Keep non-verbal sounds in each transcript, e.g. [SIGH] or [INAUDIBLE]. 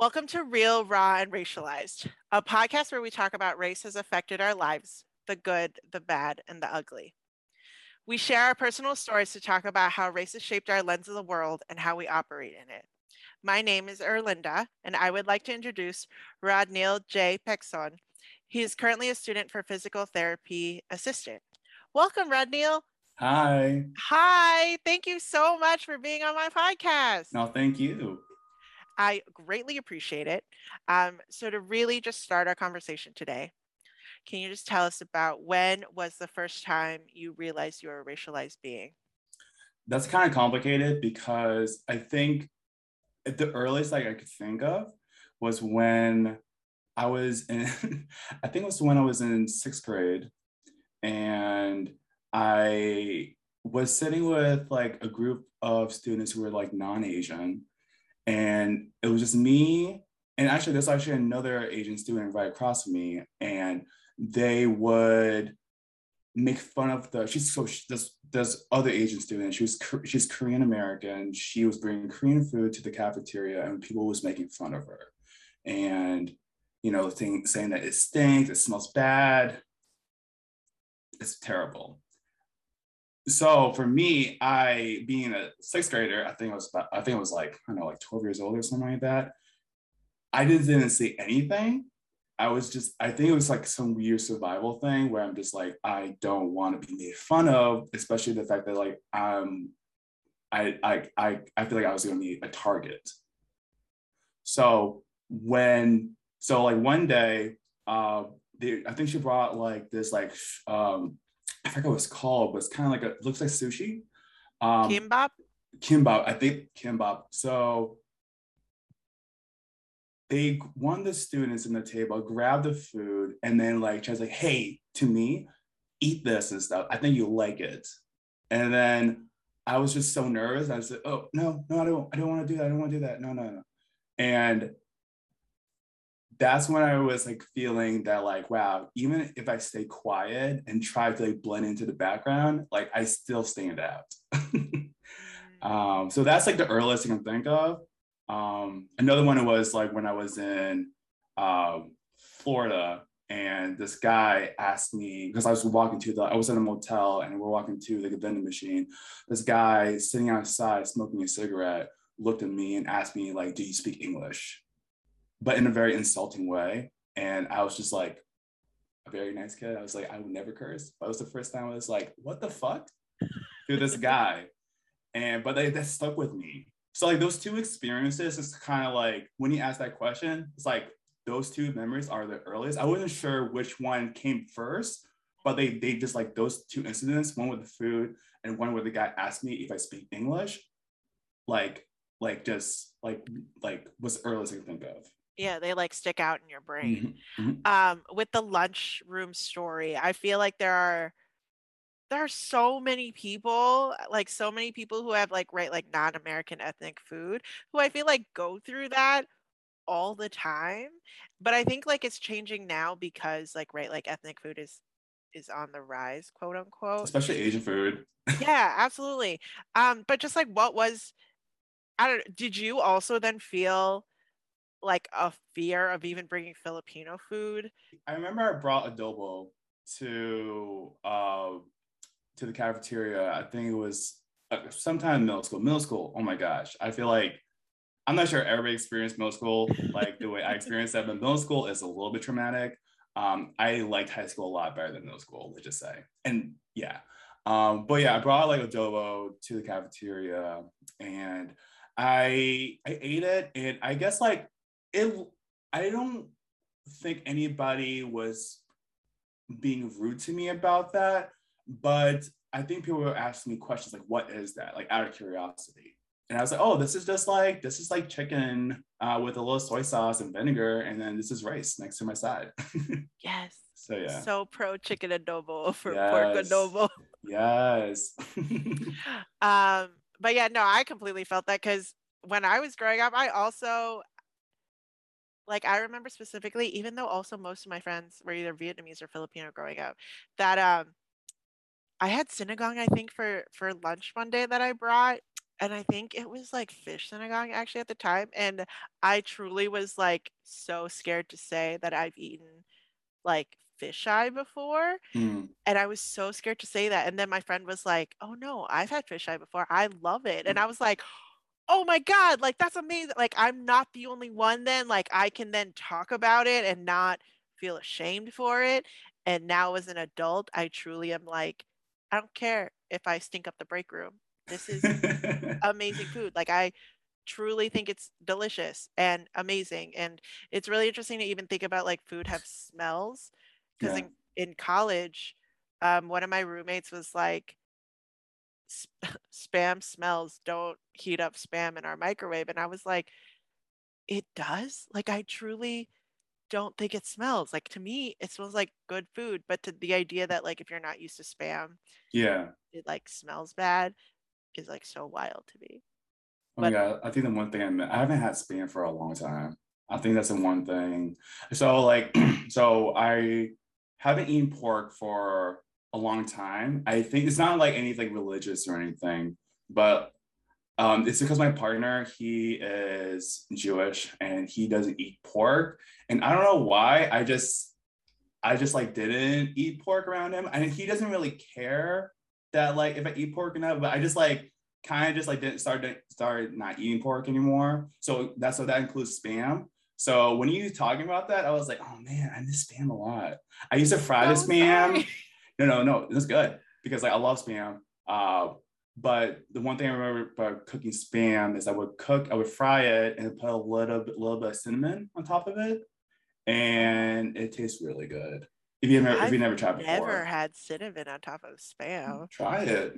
Welcome to Real, Raw, and Racialized, a podcast where we talk about race has affected our lives the good, the bad, and the ugly. We share our personal stories to talk about how race has shaped our lens of the world and how we operate in it. My name is Erlinda, and I would like to introduce Rodneil J. Pexon. He is currently a student for physical therapy assistant. Welcome, Rodneil. Hi. Hi. Thank you so much for being on my podcast. No, thank you. I greatly appreciate it. Um, so to really just start our conversation today, can you just tell us about when was the first time you realized you were a racialized being? That's kind of complicated because I think the earliest like I could think of was when I was in, [LAUGHS] I think it was when I was in sixth grade, and I was sitting with like a group of students who were like non-Asian, and it was just me and actually there's actually another asian student right across from me and they would make fun of the she's so she, there's there's other asian student she was she's korean american. She was bringing korean food to the cafeteria and people was making fun of her. And you know thing, saying that it stinks it smells bad. It's terrible so for me, I being a sixth grader, I think it was about, I think it was like, I don't know, like 12 years old or something like that. I just didn't see anything. I was just, I think it was like some weird survival thing where I'm just like, I don't want to be made fun of, especially the fact that like um I I I, I feel like I was gonna be a target. So when so like one day, uh they, I think she brought like this like um I forget what it's called, but it's kind of like a looks like sushi. Um, kimbap. Kimbap, I think kimbap. So they one of the students in the table grabbed the food and then like tries like, hey, to me, eat this and stuff. I think you like it. And then I was just so nervous. I was like, oh no, no, I don't, I don't want to do that. I don't want to do that. No, no, no. And that's when I was like feeling that like, wow, even if I stay quiet and try to like blend into the background, like I still stand out. [LAUGHS] um, so that's like the earliest I can think of. Um, another one was like when I was in um, Florida and this guy asked me because I was walking to the I was in a motel and we're walking to a vending machine. This guy sitting outside smoking a cigarette looked at me and asked me like, "Do you speak English?" But in a very insulting way. And I was just like a very nice kid. I was like, I would never curse. But it was the first time I was like, what the fuck? to this guy. And but they, that stuck with me. So like those two experiences is kind of like when you ask that question, it's like those two memories are the earliest. I wasn't sure which one came first, but they they just like those two incidents, one with the food and one where the guy asked me if I speak English, like like just like like was earliest I can think of. Yeah, they like stick out in your brain. Mm-hmm. mm-hmm. Um, with the lunchroom story, I feel like there are there are so many people, like so many people who have like right like non-American ethnic food who I feel like go through that all the time. But I think like it's changing now because like right like ethnic food is is on the rise, quote unquote. Especially Asian food. [LAUGHS] yeah, absolutely. Um, but just like what was I don't did you also then feel like a fear of even bringing Filipino food. I remember I brought adobo to uh, to the cafeteria. I think it was uh, sometime in middle school. Middle school. Oh my gosh, I feel like I'm not sure everybody experienced middle school like the way I [LAUGHS] experienced that, but middle school is a little bit traumatic. Um, I liked high school a lot better than middle school, let's just say. And yeah, um, but yeah, I brought like adobo to the cafeteria, and I I ate it, and I guess like it I don't think anybody was being rude to me about that, but I think people were asking me questions like, what is that? Like out of curiosity. And I was like, oh, this is just like, this is like chicken uh, with a little soy sauce and vinegar. And then this is rice next to my side. [LAUGHS] yes. So yeah. So pro chicken adobo for yes. pork adobo. yes. [LAUGHS] um, but yeah, no, I completely felt that because when I was growing up, I also like I remember specifically, even though also most of my friends were either Vietnamese or Filipino growing up, that um I had sinigang I think for for lunch one day that I brought and I think it was like fish sinigang actually at the time. And I truly was like so scared to say that I've eaten like fish eye before. Mm. And I was so scared to say that. And then my friend was like, Oh no, I've had fish eye before. I love it. And I was like, Oh my God, like that's amazing. Like I'm not the only one then. Like I can then talk about it and not feel ashamed for it. And now as an adult, I truly am like, I don't care if I stink up the break room. This is [LAUGHS] amazing food. Like I truly think it's delicious and amazing. And it's really interesting to even think about like food have smells. Because Yeah. in, in college, um, one of my roommates was like, "Sp- [LAUGHS] spam smells, don't heat up spam in our microwave. And I was like, it does? Like I truly don't think it smells. Like to me, it smells like good food. But to the idea that like if you're not used to spam, yeah. it like smells bad is like so wild to me. Oh But- god, I think the one thing I haven't had spam for a long time. I think that's the one thing. So like, [CLEARS THROAT] so I haven't eaten pork for a long time. I think it's not like anything religious or anything, but um, it's because my partner he is Jewish and he doesn't eat pork, and I don't know why. I just I just like didn't eat pork around him, and he doesn't really care that like if I eat pork or not. But I just like kind of just like didn't start started not eating pork anymore. So that's so that includes spam. So when you talking about that, I was like, oh man, I miss spam a lot. I used to fry the spam. sorry. No, no, no, it's good because like I love spam. Uh, but the one thing I remember about cooking spam is I would cook, I would fry it and put a little bit, little bit of cinnamon on top of it, and it tastes really good. If you never, if you never tried before, Never had cinnamon on top of spam. try it.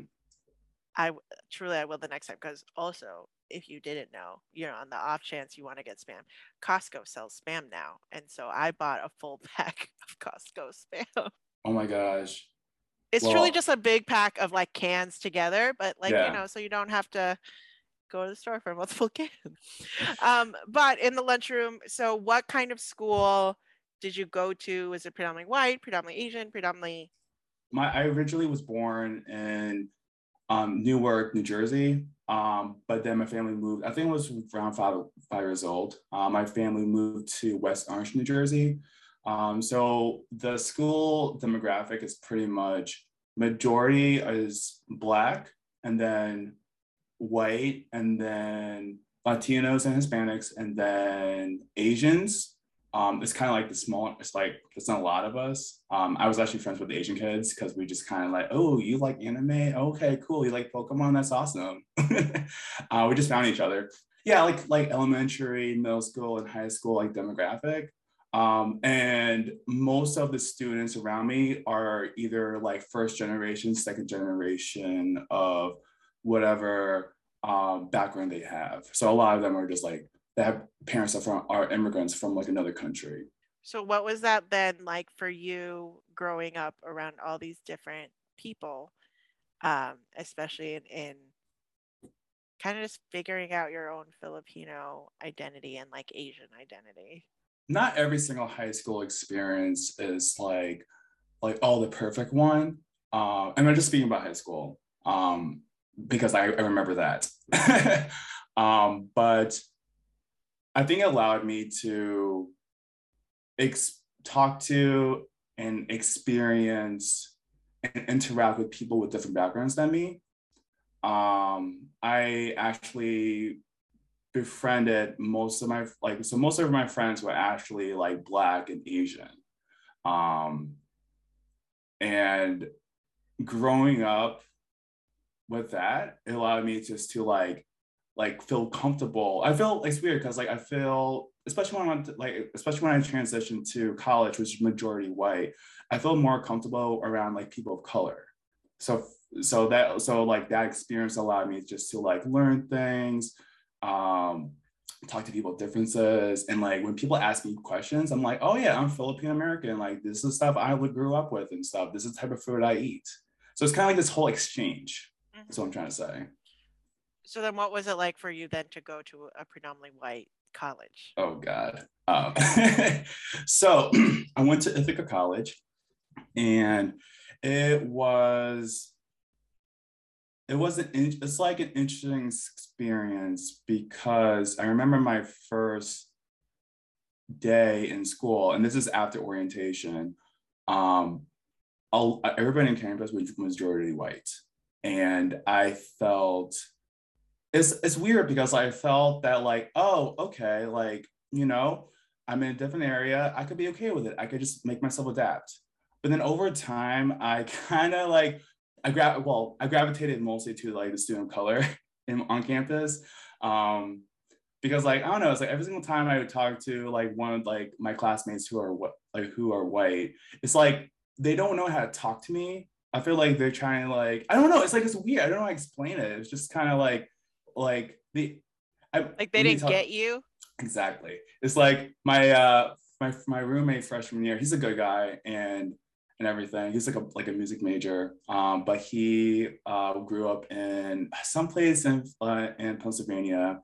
I truly I will the next time because also if you didn't know, you know, on the off chance you want to get spam, Costco sells spam now, and so I bought a full [LAUGHS] pack of Costco spam. Oh my gosh. It's truly just a big pack of like cans together, but like Yeah. you know, so you don't have to go to the store for multiple [LAUGHS] cans. um, but in the lunchroom, so what kind of school did you go to? Was it predominantly white, predominantly Asian, predominantly? my I originally was born in um, Newark, New Jersey. Um, but then my family moved. I think it was around five five years old. Uh, my family moved to West Orange, New Jersey. Um, so the school demographic is pretty much majority is black, and then white, and then Latinos and Hispanics, and then Asians. Um, it's kind of like the small it's like it's not a lot of us. Um, i was actually friends with the asian kids because we just kind of like oh you like anime? Okay cool you like pokemon? That's awesome. [LAUGHS] Uh, we just found each other. Yeah like like elementary middle school and high school like demographic um, and most of the students around me are either like first generation second generation of whatever um, background they have so a lot of them are just like they have parents that from are immigrants from like another country. So what was that then like for you growing up around all these different people, um, especially in, in kind of just figuring out your own Filipino identity and like Asian identity? Not every single high school experience is like like oh the perfect one. Um, and I'm just speaking about high school um, because I, I remember that. [LAUGHS] um, but I think it allowed me to ex- talk to and experience and interact with people with different backgrounds than me. Um, I actually befriended most of my like so most of my friends were actually like black and Asian. Um, and growing up with that, it allowed me just to like like feel comfortable. I feel it's weird because like I feel especially when I like especially when I transitioned to college, which is majority white, I feel more comfortable around like people of color. So so that so like that experience allowed me just to like learn things, um, talk to people with differences, and like when people ask me questions, I'm like, oh yeah, I'm Filipino American. Like this is stuff I would grew up with and stuff. This is the type of food I eat. So it's kind of like this whole exchange. That's what I'm trying to say. So then what was it like for you then to go to a predominantly white college? Oh God. Um, [LAUGHS] so [CLEARS THROAT] I went to Ithaca College, and it was it wasn't it's like an interesting experience because i remember my first day in school and this is after orientation um all, everybody in campus was majority white. And i felt it's it's weird because i felt that like oh okay like you know i'm in a different area. I could be okay with it. I could just make myself adapt. But then over time i [LAUGHS] kind of like I gra- well, I gravitated mostly to like the student of color [LAUGHS] in, on campus. Um, because like I don't know, it's like every single time I would talk to like one of like my classmates who are what like who are white, it's like they don't know how to talk to me. I feel like they're trying to like I don't know. It's like it's weird. I don't know how to explain it. It's just kind of like like the I, like they didn't talk, get you. Exactly. It's like my uh my my roommate freshman year. He's a good guy, and and everything. He's like a like a music major, um, but he uh, grew up in some place in uh, in Pennsylvania,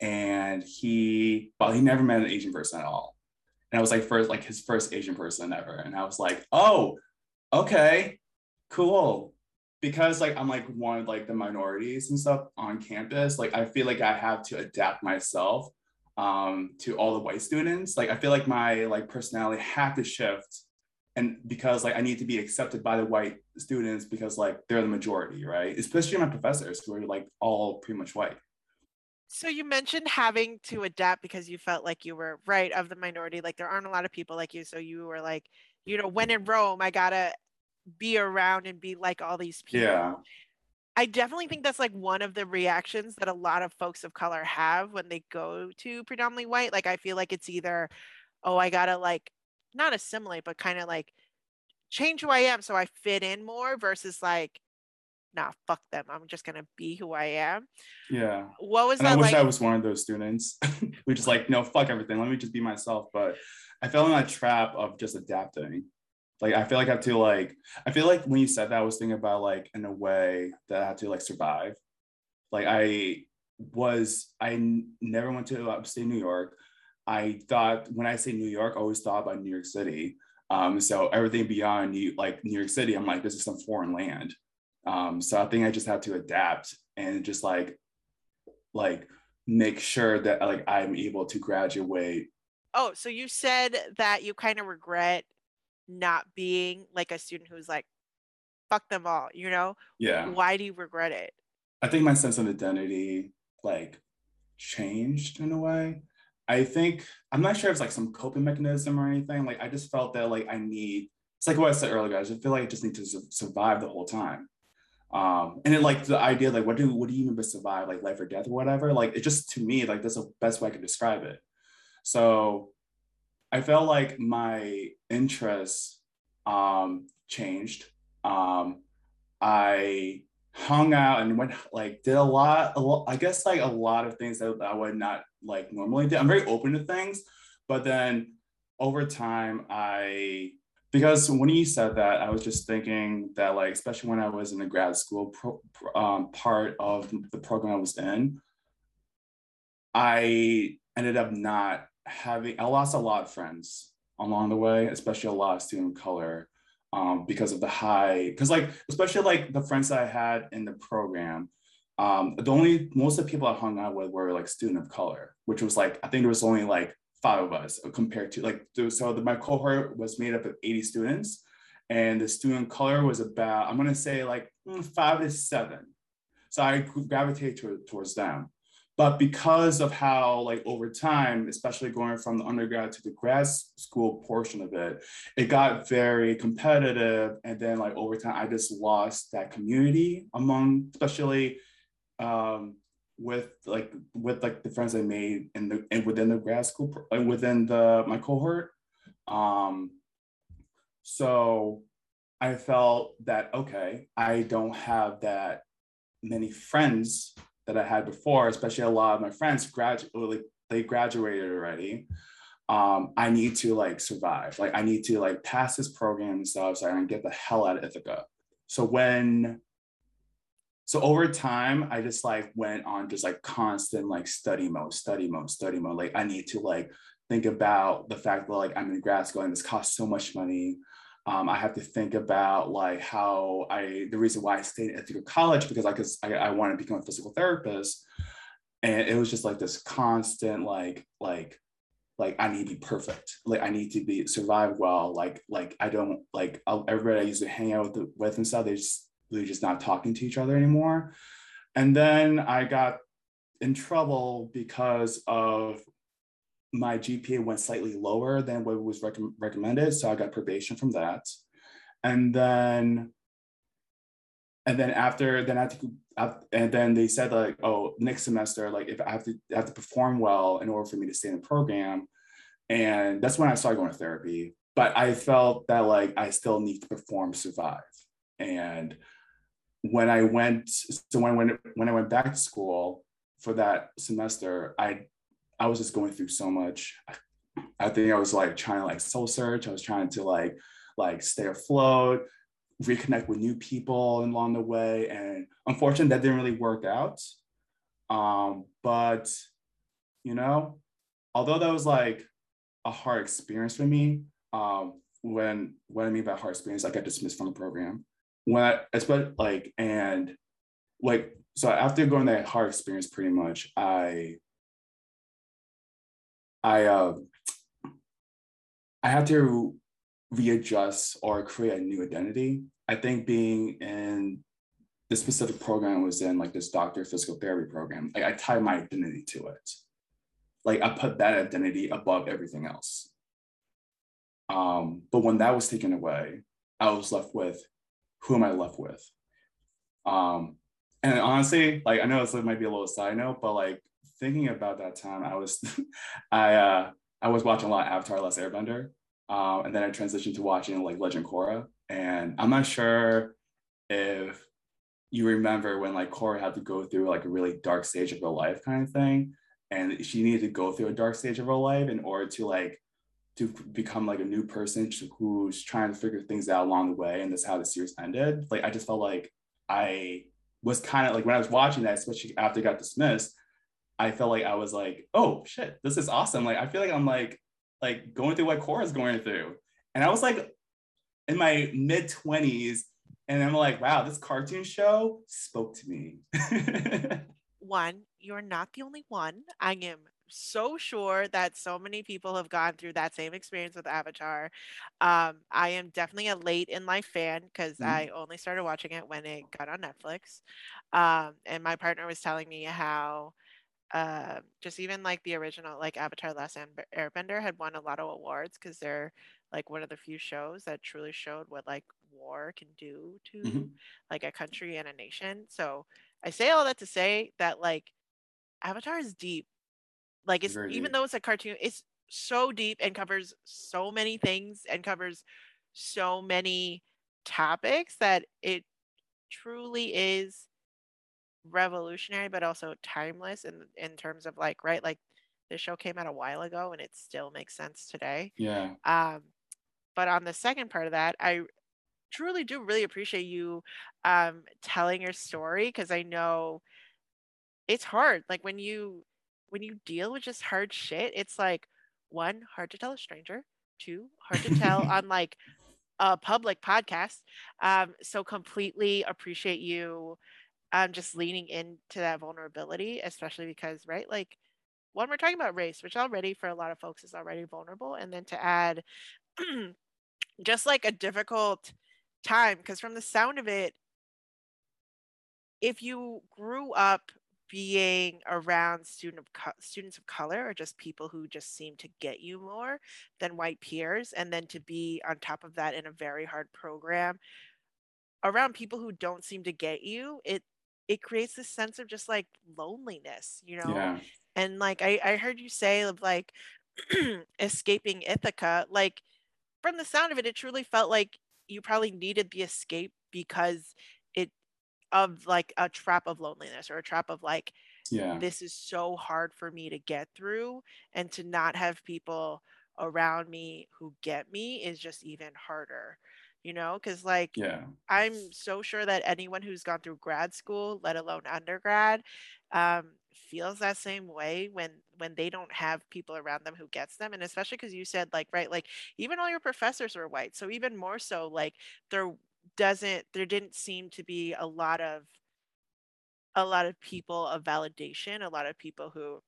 and he well he never met an Asian person at all, and I was like first like his first Asian person ever, and I was like oh okay cool because like I'm like one of like the minorities and stuff on campus. Like I feel like I have to adapt myself um to all the white students like i feel like my like personality had to shift and because like I need to be accepted by the white students because like they're the majority, right? Especially my professors who are like all pretty much white. So you mentioned having to adapt because you felt like you were right of the minority. Like there aren't a lot of people like you. So you were like, you know, when in Rome, I gotta be around and be like all these people. Yeah. I definitely think that's like one of the reactions that a lot of folks of color have when they go to predominantly white. Like I feel like it's either, oh, I gotta like not assimilate, but kind of like change who I am so I fit in more versus like, nah, fuck them. I'm just gonna be who I am. Yeah. What was and that I wish like? I was one of those students. [LAUGHS] we just like, no, fuck everything. Let me just be myself. But I fell in that trap of just adapting. Like I feel like I have to like I feel like when you said that I was thinking about like in a way that I had to like survive. Like I was I n- never went to uh, upstate New York. I thought when I say New York, I always thought about New York City. Um, so everything beyond New, like New York City, I'm like, this is some foreign land. Um, so I think I just have to adapt and just like, like make sure that like I'm able to graduate. Oh, so you said that you kind of regret not being like a student who's like, fuck them all, you know? Yeah. Why do you regret it? I think my sense of identity like changed in a way. I think I'm not sure if it's like some coping mechanism or anything. Like I just felt that like I need. It's like what I said earlier. I just feel like I just need to su- survive the whole time. Um, and then like the idea, like what do what do you mean by survive, like life or death or whatever? Like it just to me, like that's the best way I can describe it. So I felt like my interests um, changed. Um, I hung out and went like did a lot, a lot I guess like a lot of things that I would not like normally do. I'm very open to things, but then over time I because when you said that, I was just thinking that like especially when I was in the grad school pro, um, part of the program I was in, I ended up not having I lost a lot of friends along the way, especially a lot of student color um, because of the high, because like, especially like the friends that I had in the program, um, the only, most of the people I hung out with were like student of color, which was like, I think there was only like five of us compared to like, so the, my cohort was made up of 80 students and the student color was about, I'm gonna say like mm, five to seven. So I gravitated to, towards them. But because of how, like, over time, especially going from the undergrad to the grad school portion of it, it got very competitive. And then, like, over time, I just lost that community among, especially um, with like with like the friends I made in the and within the grad school and within the my cohort. Um, so I felt that okay, I don't have that many friends that I had before, especially a lot of my friends gradually they graduated already. Um, I need to like survive. Like I need to like pass this program and stuff so I can get the hell out of Ithaca. So when so over time, I just like went on just like constant like study mode, study mode, study mode. Like I need to like think about the fact that like I'm in grad school and this costs so much money. Um, I have to think about like how I the reason why I stayed at the college because I cause I, I wanted to become a physical therapist. And it was just like this constant like like like I need to be perfect. Like I need to be survive well. Like like I don't like I'll, everybody I used to hang out with with and stuff. They just they're just not talking to each other anymore. And then I got in trouble because of my GPA went slightly lower than what was rec- recommended. So I got probation from that. And then, and then after, then I had to, and then they said like, oh, next semester, like if I have to, I have to perform well in order for me to stay in the program. And that's when I started going to therapy. But I felt that like I still need to perform, survive. And when I went, so when, when, when I went back to school for that semester, I I was just going through so much. I think I was like trying to like soul search. I was trying to like like stay afloat, reconnect with new people along the way. And unfortunately, that didn't really work out. Um, but you know, although that was like a hard experience for me, um, when what I mean by hard experience, I got dismissed from the program. When I especially like and like so after going that hard experience, pretty much I I uh, I had to readjust or create a new identity. I think being in the specific program was in like this doctor physical therapy program. Like I tied my identity to it. Like I put that identity above everything else. Um, but when that was taken away, I was left with who am I left with? Um, and honestly, like I know this might be a little side note, but like thinking about that time, I was [LAUGHS] I uh I was watching a lot of Avatar Last Airbender. Um, and then I transitioned to watching like Legend Korra. And I'm not sure if you remember when like Korra had to go through like a really dark stage of her life kind of thing. And she needed to go through a dark stage of her life in order to like to become like a new person who's trying to figure things out along the way. And that's how the series ended. Like I just felt like I was kind of like when I was watching that, especially after it got dismissed, I felt like I was like, oh shit, this is awesome. Like I feel like I'm like like going through what Korra's going through. And I was like in my mid 20s, and I'm like, wow, this cartoon show spoke to me. [LAUGHS] one, you're not the only one. I am so sure that so many people have gone through that same experience with Avatar. Um, I am definitely a late in life fan because mm-hmm. I only started watching it when it got on Netflix. Um, and my partner was telling me how uh, just even like the original like Avatar Last Airbender had won a lot of awards because they're like one of the few shows that truly showed what like war can do to mm-hmm. like a country and a nation. So I say all that to say that like Avatar is deep. Like it's Very even deep. though it's a cartoon, it's so deep and covers so many things and covers so many topics that it truly is revolutionary but also timeless in in terms of like right like the show came out a while ago and it still makes sense today. Yeah. Um but on the second part of that i truly do really appreciate you um telling your story because i know it's hard. Like when you when you deal with just hard shit it's like one hard to tell a stranger two hard to tell [LAUGHS] on like a public podcast. Um so completely appreciate you um, just leaning into that vulnerability, especially because, right, like when we're talking about race, which already for a lot of folks is already vulnerable, and then to add [CLEARS THROAT] just like a difficult time, because from the sound of it, if you grew up being around student of co- students of color or just people who just seem to get you more than white peers and then to be on top of that in a very hard program around people who don't seem to get you it it creates this sense of just like loneliness, you know? Yeah. And like I, I heard you say of like [CLEARS THROAT] escaping Ithaca, like from the sound of it, it truly felt like you probably needed the escape because it of like a trap of loneliness or a trap of like yeah this is so hard for me to get through and to not have people around me who get me is just even harder you know because like yeah. I'm so sure that anyone who's gone through grad school let alone undergrad um, feels that same way when when they don't have people around them who gets them and especially because you said like right like even all your professors were white so even more so like there doesn't there didn't seem to be a lot of a lot of people of validation a lot of people who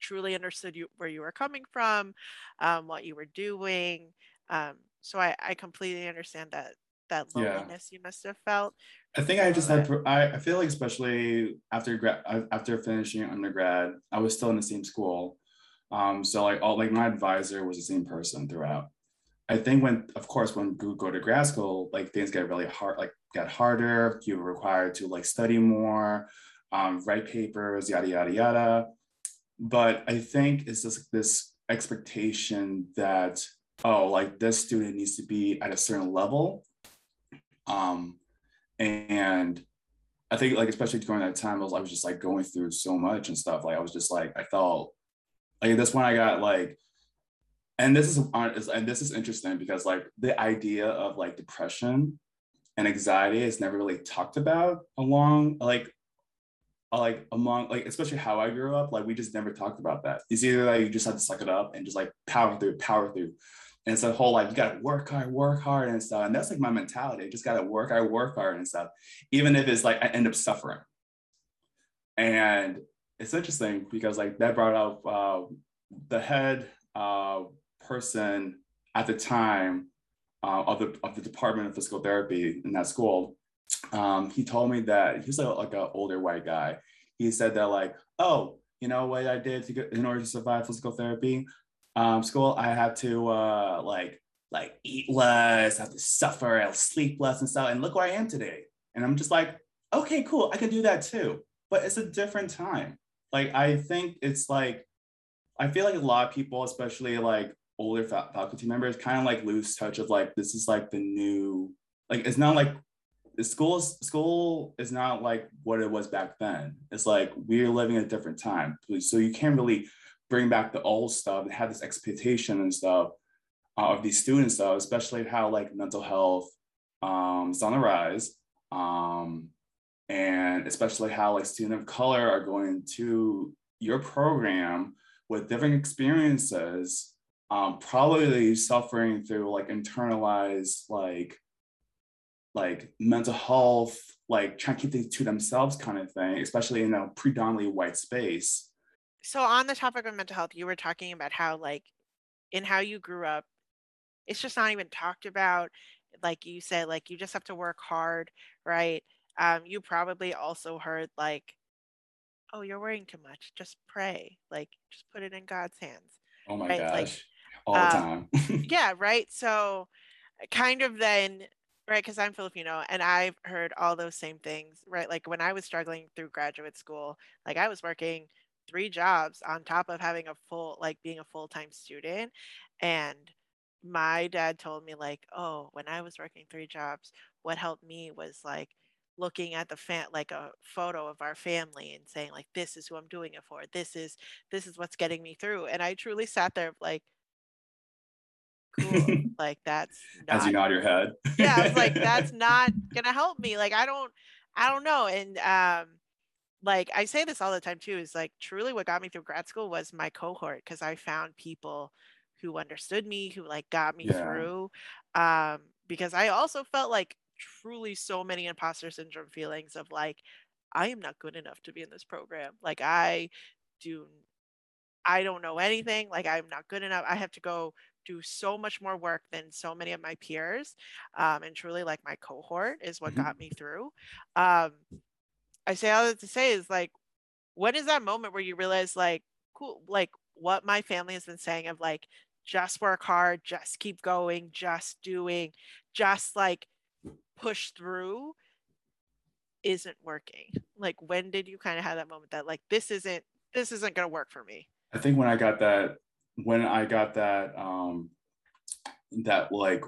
truly understood you where you were coming from um, what you were doing um, so I, I completely understand that that loneliness yeah. you must have felt. I think i just had I, I feel like especially after grad after finishing undergrad i was still in the same school. Um so like all like my advisor was the same person throughout. I think when of course when you go to grad school like things get really hard like get harder. You're required to like study more um, write papers yada yada yada. But i think it's just this expectation that oh like this student needs to be at a certain level um, and I think like especially during that time, I was I was just like going through so much and stuff. Like I was just like I felt like this when I got like, and this is and this is interesting because like the idea of like depression and anxiety is never really talked about along like like among like especially how I grew up, like we just never talked about that. It's either like you just have to suck it up and just like power through, power through. And it's a whole like you gotta work hard, work hard and stuff. And that's like my mentality. I just gotta work hard, work hard and stuff. Even if it's like I end up suffering. And it's interesting because like that brought up uh, the head uh, person at the time uh, of the of the Department of Physical Therapy in that school. Um, he told me that he's like, like an older white guy. He said that like, oh, you know what I did to get in order to survive physical therapy? Um, school, I had to uh, like like eat less, have to suffer, I'll sleep less and stuff. And look where I am today. And I'm just like, okay, cool, I can do that too. But it's a different time. Like I think it's like, I feel like a lot of people, especially like older faculty members, kind of like lose touch of like this is like the new, like it's not like the school school is not like what it was back then. It's like we're living a different time. So you can't really bring back the old stuff and have this expectation and stuff uh, of these students though, especially how like mental health um, is on the rise. Um, and especially how like students of color are going to your program with different experiences, um, probably suffering through like internalized like like mental health, like trying to keep things to themselves kind of thing, especially in a predominantly white space so on the topic of mental health you were talking about how like in how you grew up it's just not even talked about like you said like you just have to work hard right? Um you probably also heard like oh you're worrying too much just pray like just put it in god's hands oh my right? gosh like, all the um, time. [LAUGHS] yeah right? So kind of then right because i'm filipino and i've heard all those same things right? Like when i was struggling through graduate school like i was working three jobs on top of having a full like being a full-time student and my dad told me like oh when i was working three jobs what helped me was like looking at the fan like a photo of our family and saying like this is who i'm doing it for. This is this is what's getting me through and i truly sat there like cool. [LAUGHS] Like that's not, as you nod your head. Yeah i was like [LAUGHS] that's not gonna help me. Like i don't i don't know. And um like I say this all the time too is like truly what got me through grad school was my cohort because I found people who understood me who like got me yeah. through um because I also felt like truly so many imposter syndrome feelings of like I am not good enough to be in this program like I do I don't know anything like I'm not good enough I have to go do so much more work than so many of my peers um, and truly like my cohort is what mm-hmm. got me through um, I say all that to say is like, when is that moment where you realize like, cool, like what my family has been saying of like, just work hard, just keep going, just doing, just like push through isn't working. Like when did you kind of have that moment that like this isn't this isn't gonna work for me? I think when I got that when I got that um that like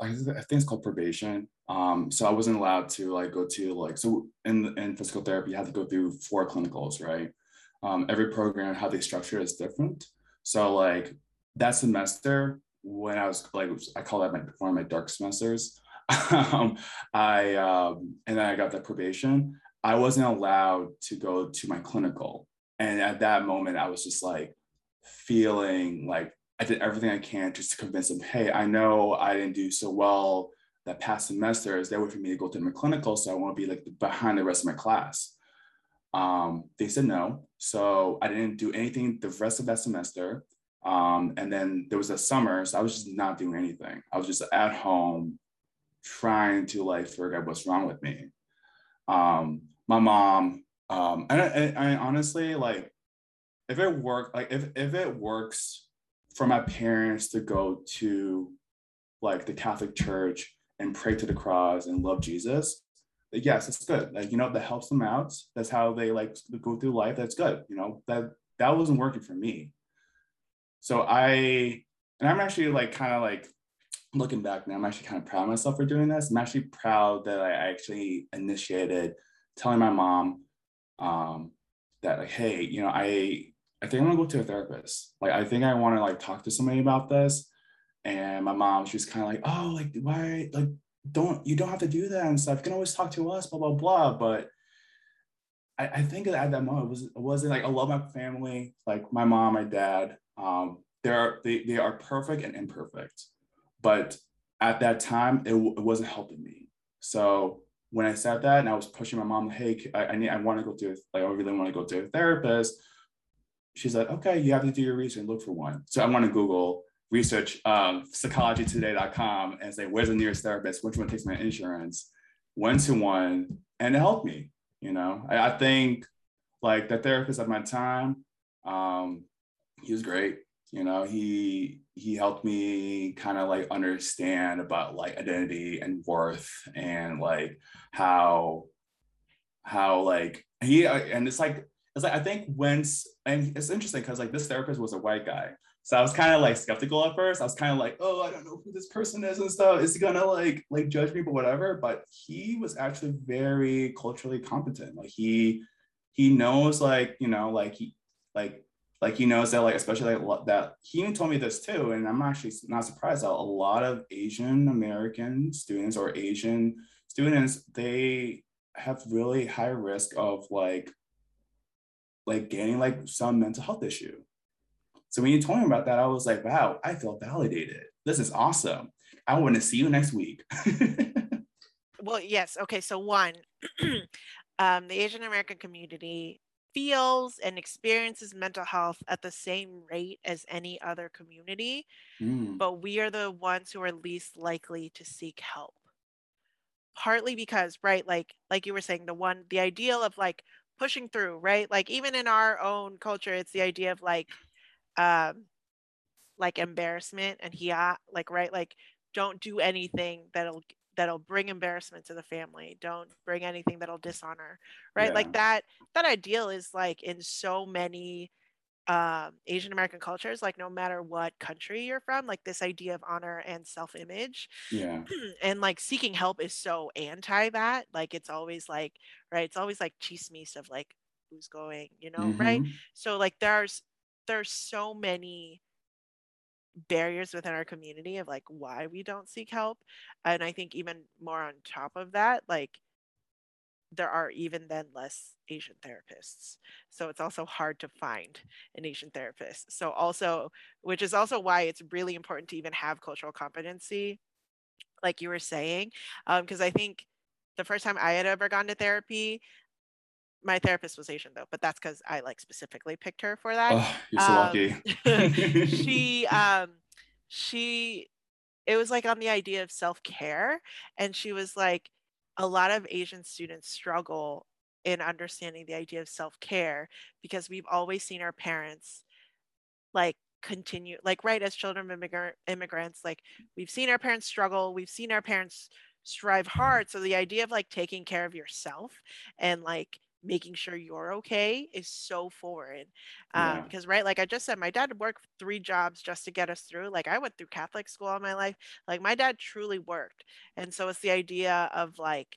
I think it's called probation um, so I wasn't allowed to like go to like so in in physical therapy you have to go through four clinicals, right? Um, every program how they structure is different. So like that semester when I was like I call that my one of my dark semesters. [LAUGHS] um, I um, and then I got that probation. I wasn't allowed to go to my clinical. And at that moment, I was just like feeling like I did everything I can just to convince them, hey, I know I didn't do so well that past semester. Is there way for me to go to my clinical? So I want to be like behind the rest of my class. Um, they said no. So I didn't do anything the rest of that semester. Um, and then there was a summer, so I was just not doing anything. I was just at home trying to like figure out what's wrong with me. Um, my mom, um, and I, I honestly like if it work like if if it works for my parents to go to like the Catholic Church and pray to the cross and love Jesus, yes, it's good. Like you know, that helps them out. That's how they like go through life. That's good. You know that that wasn't working for me. So I and I'm actually like kind of like looking back now, I'm actually kind of proud of myself for doing this. I'm actually proud that I actually initiated telling my mom um, that like, hey, you know, I I think I'm gonna go to a therapist. Like, I think I want to like talk to somebody about this. And my mom, she was kind of like, oh, like why, like, don't you don't have to do that and stuff. You can always talk to us, blah blah blah. But I, I think at that moment it was it wasn't like I love my family, like my mom, my dad. Um, they're they they are perfect and imperfect, but at that time it, it wasn't helping me. So when I said that and I was pushing my mom, hey, I, I need I want to go to like I really want to go to a therapist she's like, okay, you have to do your research and look for one. So I want to Google research um, psychologytoday.com and say, where's the nearest therapist? Which one takes my insurance? One to one. And it helped me. You know, I, I think like the therapist at my time, um, he was great. You know, he he helped me kind of like understand about like identity and worth and like how how like he and it's like it's like I think once and it's interesting because like this therapist was a white guy. So I was kind of like skeptical at first. I was kind of like, oh, I don't know who this person is and stuff. Is he gonna like like judge me, but whatever? But he was actually very culturally competent. Like he he knows like you know like he like like he knows that like especially like that he even told me this too and i'm actually not surprised that a lot of asian american students or asian students they have really high risk of like like getting like some mental health issue. So when you told me about that, I was like, wow, I feel validated. This is awesome. I want to see you next week. [LAUGHS] well, yes. Okay. So one, [CLEARS THROAT] um, the Asian American community feels and experiences mental health at the same rate as any other community, mm. but we are the ones who are least likely to seek help. Partly because, right, like like you were saying, the one the ideal of like pushing through, right? Like even in our own culture, it's the idea of like um like embarrassment and he like right like don't do anything that'll that'll bring embarrassment to the family don't bring anything that'll dishonor right yeah. like that that ideal is like in so many um, Asian American cultures, like no matter what country you're from, like this idea of honor and self image. Yeah. [CLEARS THROAT] and like seeking help is so anti that. Like it's always like, right, it's always like chismes of like who's going, you know, mm-hmm. right? So like there's there's so many barriers within our community of like why we don't seek help. And I think even more on top of that, like there are even then less Asian therapists. So it's also hard to find an Asian therapist. So also, which is also why it's really important to even have cultural competency, like you were saying, because um, I think the first time I had ever gone to therapy, my therapist was Asian though, but that's because I like specifically picked her for that. Oh, you're so um, lucky. [LAUGHS] she, [LAUGHS] um, she, it was like on the idea of self care, and she was like, a lot of Asian students struggle in understanding the idea of self care because we've always seen our parents like continue, like, right, as children of immigrant, immigrants, like, we've seen our parents struggle, we've seen our parents strive hard. So the idea of like taking care of yourself and like making sure you're okay is so foreign um, yeah. because right like i just said my dad worked three jobs just to get us through like i went through catholic school all my life like my dad truly worked and so it's the idea of like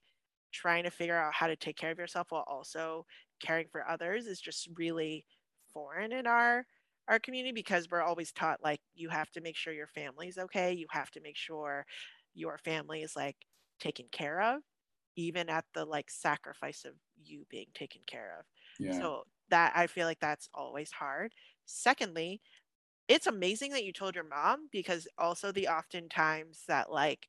trying to figure out how to take care of yourself while also caring for others is just really foreign in our our community because we're always taught like you have to make sure your family's okay you have to make sure your family is like taken care of even at the like sacrifice of you being taken care of. Yeah. So that I feel like that's always hard. Secondly, it's amazing that you told your mom because also the oftentimes that like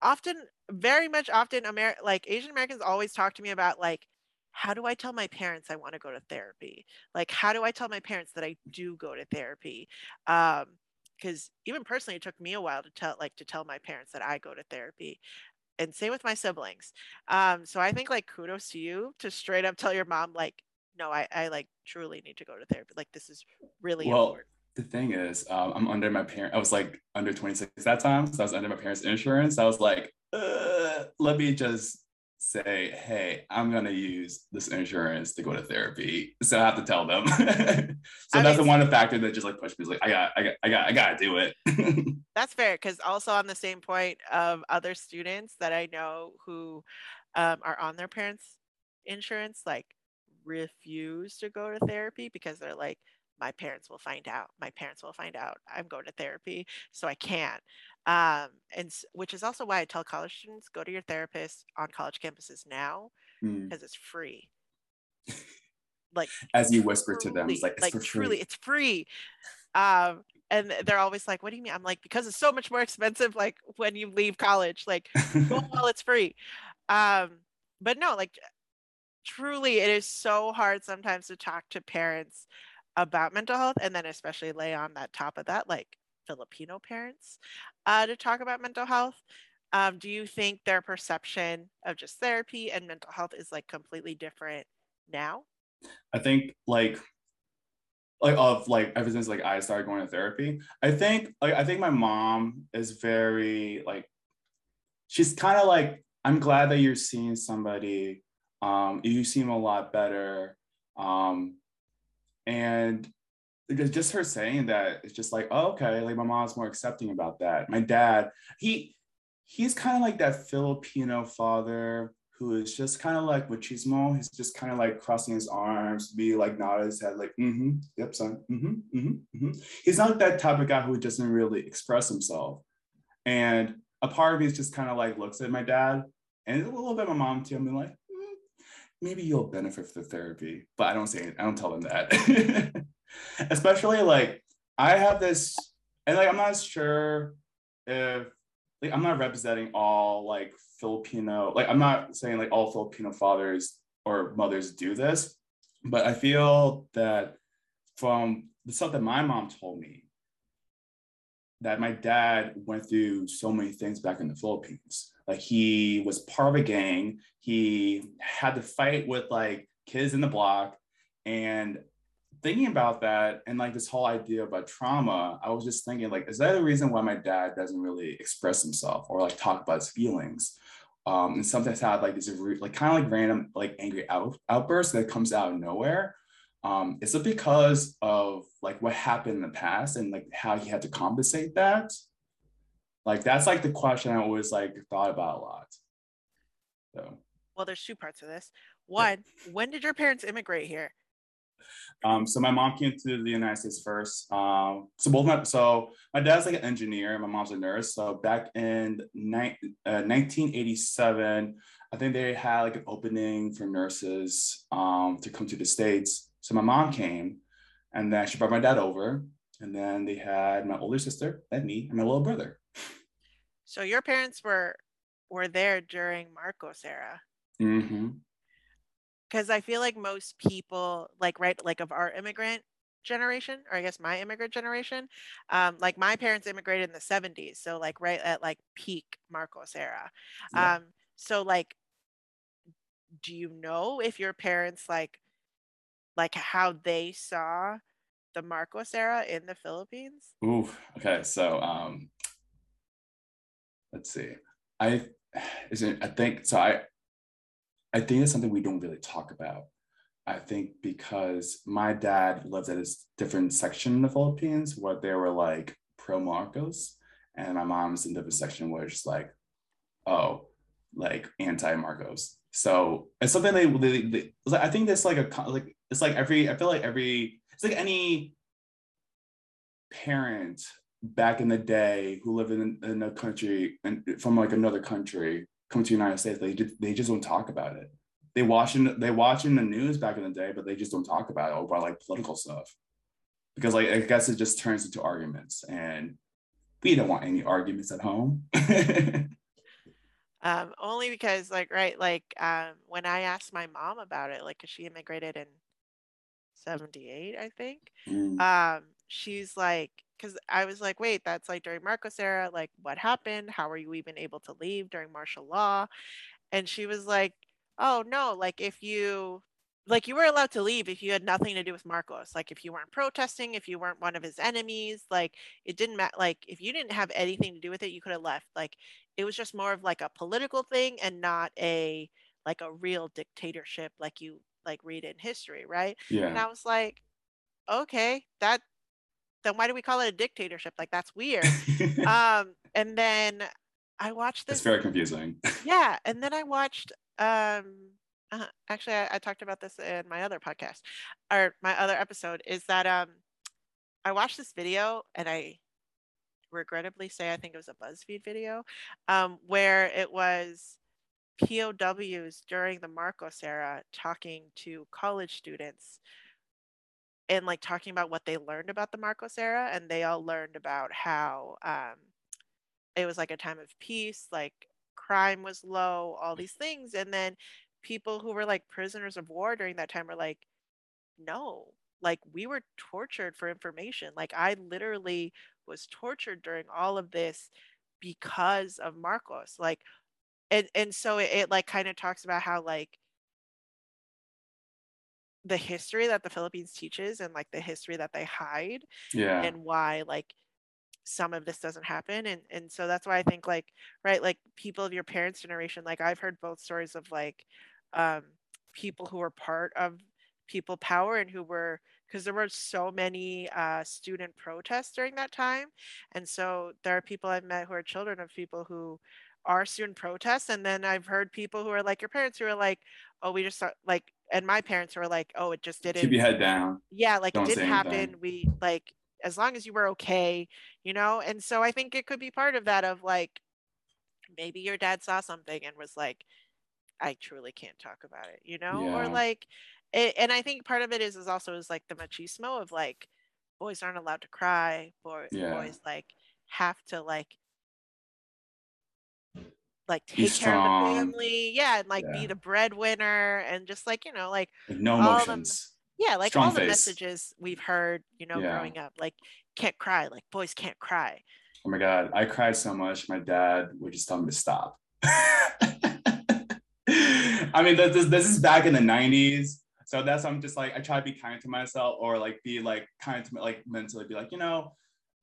often very much often Amer- like Asian Americans always talk to me about like how do I tell my parents I want to go to therapy? Like how do I tell my parents that I do go to therapy? Um because even personally it took me a while to tell like to tell my parents that I go to therapy and same with my siblings. Um, so I think like kudos to you to straight up tell your mom like, no, I, I like truly need to go to therapy. Like this is really well, important. The thing is, um, I'm under my parent. I was like under 26 that time, so I was under my parents' insurance. I was like, uh, let me just say, hey, I'm gonna use this insurance to go to therapy. So I have to tell them. [LAUGHS] so I that's mean, the one factor that just like pushed me. Like I got, I got, I got, I got to do it. [LAUGHS] that's fair because also on the same point of other students that I know who um, are on their parents' insurance, like refuse to go to therapy because they're like, my parents will find out. My parents will find out I'm going to therapy, so I can't. Um, and which is also why I tell college students go to your therapist on college campuses now because mm. it's free. Like [LAUGHS] as you whisper truly, to them, it's like it's like truly, it's free. Um, and they're always like, "What do you mean?" I'm like, "Because it's so much more expensive. Like when you leave college, like go [LAUGHS] while it's free." Um, but no, like truly, it is so hard sometimes to talk to parents about mental health and then especially lay on that top of that like filipino parents uh, to talk about mental health. Um, do you think their perception of just therapy and mental health is like completely different now? I think like like of like ever since like i started going to therapy i think like i think my mom is very like she's kind of like i'm glad that you're seeing somebody um you seem a lot better um and just her saying that it's just like oh, okay like my mom's more accepting about that my dad he he's kind of like that filipino father who is just kind of like machismo he's just kind of like crossing his arms be like nodding his head like mm-hmm yep son mm-hmm, mm-hmm, mm-hmm. he's not that type of guy who doesn't really express himself and a part of me is just kind of like looks at my dad and a little bit my mom too i'm like maybe you'll benefit from the therapy, but I don't say. I don't tell them that. [LAUGHS] Especially like I have this, and like I'm not sure if like I'm not representing all like Filipino, like I'm not saying like all Filipino fathers or mothers do this, but I feel that from the stuff that my mom told me, that my dad went through so many things back in the Philippines. Like he was part of a gang. He had to fight with like kids in the block. And thinking about that and like this whole idea about trauma, I was just thinking like, is that the reason why my dad doesn't really express himself or like talk about his feelings? Um, and sometimes had like this like kind of like random like angry out, outburst that comes out of nowhere um, is it because of like what happened in the past and like how he had to compensate that? Like that's like the question I always like thought about a lot. So well, there's two parts of this. One, yeah. when did your parents immigrate here? Um, so my mom came to the United States first. Um, so both my so my dad's like an engineer, my mom's a nurse. So back in ni- uh, 1987, I think they had like an opening for nurses um, to come to the states. So my mom came, and then she brought my dad over, and then they had my older sister, and me, and my little brother. So your parents were were there during Marcos era. Mm-hmm. Because I feel like most people, like right, like of our immigrant generation, or I guess my immigrant generation, um, like my parents immigrated in the 70s. So like right at like peak Marcos era. Yeah. Um, so like, do you know if your parents like like how they saw the Marcos era in the Philippines? Ooh, okay. So um let's see. I [SIGHS] isn't I think so I I think it's something we don't really talk about. I think because my dad lived at a different section in the Philippines where they were like pro Marcos, and my mom's in a different section where it's like, oh, like anti Marcos. So it's something they, they, they I think there's like a like it's like every I feel like every it's like any parent back in the day who lived in, in a country and from like another country come to the United States, they just, they just don't talk about it. They watching they watching the news back in the day, but they just don't talk about it about like political stuff because like I guess it just turns into arguments, and we don't want any arguments at home. [LAUGHS] um, only because like right like um, when I asked my mom about it, like cause she immigrated in 78, I think. Mm. Um, she's like, because I was like, wait, that's like during Marcos era. Like, what happened? How were you even able to leave during martial law? And she was like, oh no, like if you like you were allowed to leave if you had nothing to do with Marcos. Like if you weren't protesting, if you weren't one of his enemies, like it didn't matter. Like if you didn't have anything to do with it, you could have left. Like it was just more of like a political thing and not a like a real dictatorship like you like read in history, right? Yeah. And I was like, okay, that then why do we call it a dictatorship? Like that's weird. [LAUGHS] um, and then I watched this. It's very confusing. [LAUGHS] yeah, and then I watched. Um, uh, actually, I, I talked about this in my other podcast, or my other episode. Is that um, I watched this video and I regrettably say I think it was a BuzzFeed video, um, where it was POWs during the Marcos era talking to college students and like talking about what they learned about the Marcos era. And they all learned about how um, it was like a time of peace, like crime was low, all these things. And then people who were like prisoners of war during that time were like, no, like we were tortured for information. Like I literally was tortured during all of this because of Marcos. Like and and so it, it like kind of talks about how like the history that the Philippines teaches and like the history that they hide yeah. and why like some of this doesn't happen and and so that's why I think like right like people of your parents generation like I've heard both stories of like um people who were part of people power and who were because there were so many uh, student protests during that time and so there are people i've met who are children of people who are student protests and then i've heard people who are like your parents who are like oh we just saw, like and my parents were like oh it just didn't keep your head down. Yeah like Don't it didn't happen. We like as long as you were okay you know? And so i think it could be part of that of like maybe your dad saw something and was like i truly can't talk about it you know? Yeah. or like it, and i think part of it is is also is like the machismo of like boys aren't allowed to cry. Boy, yeah. boys like have to like like take care of the family yeah and like yeah. be the breadwinner and just like you know like, like no emotions the, yeah like strong all face. the messages we've heard you know yeah. growing up like can't cry like boys can't cry oh my god i cried so much my dad would just tell me to stop [LAUGHS] i mean this, this is back in the 90s so that's i'm just like i try to be kind to myself or like be like kind to like mentally be like you know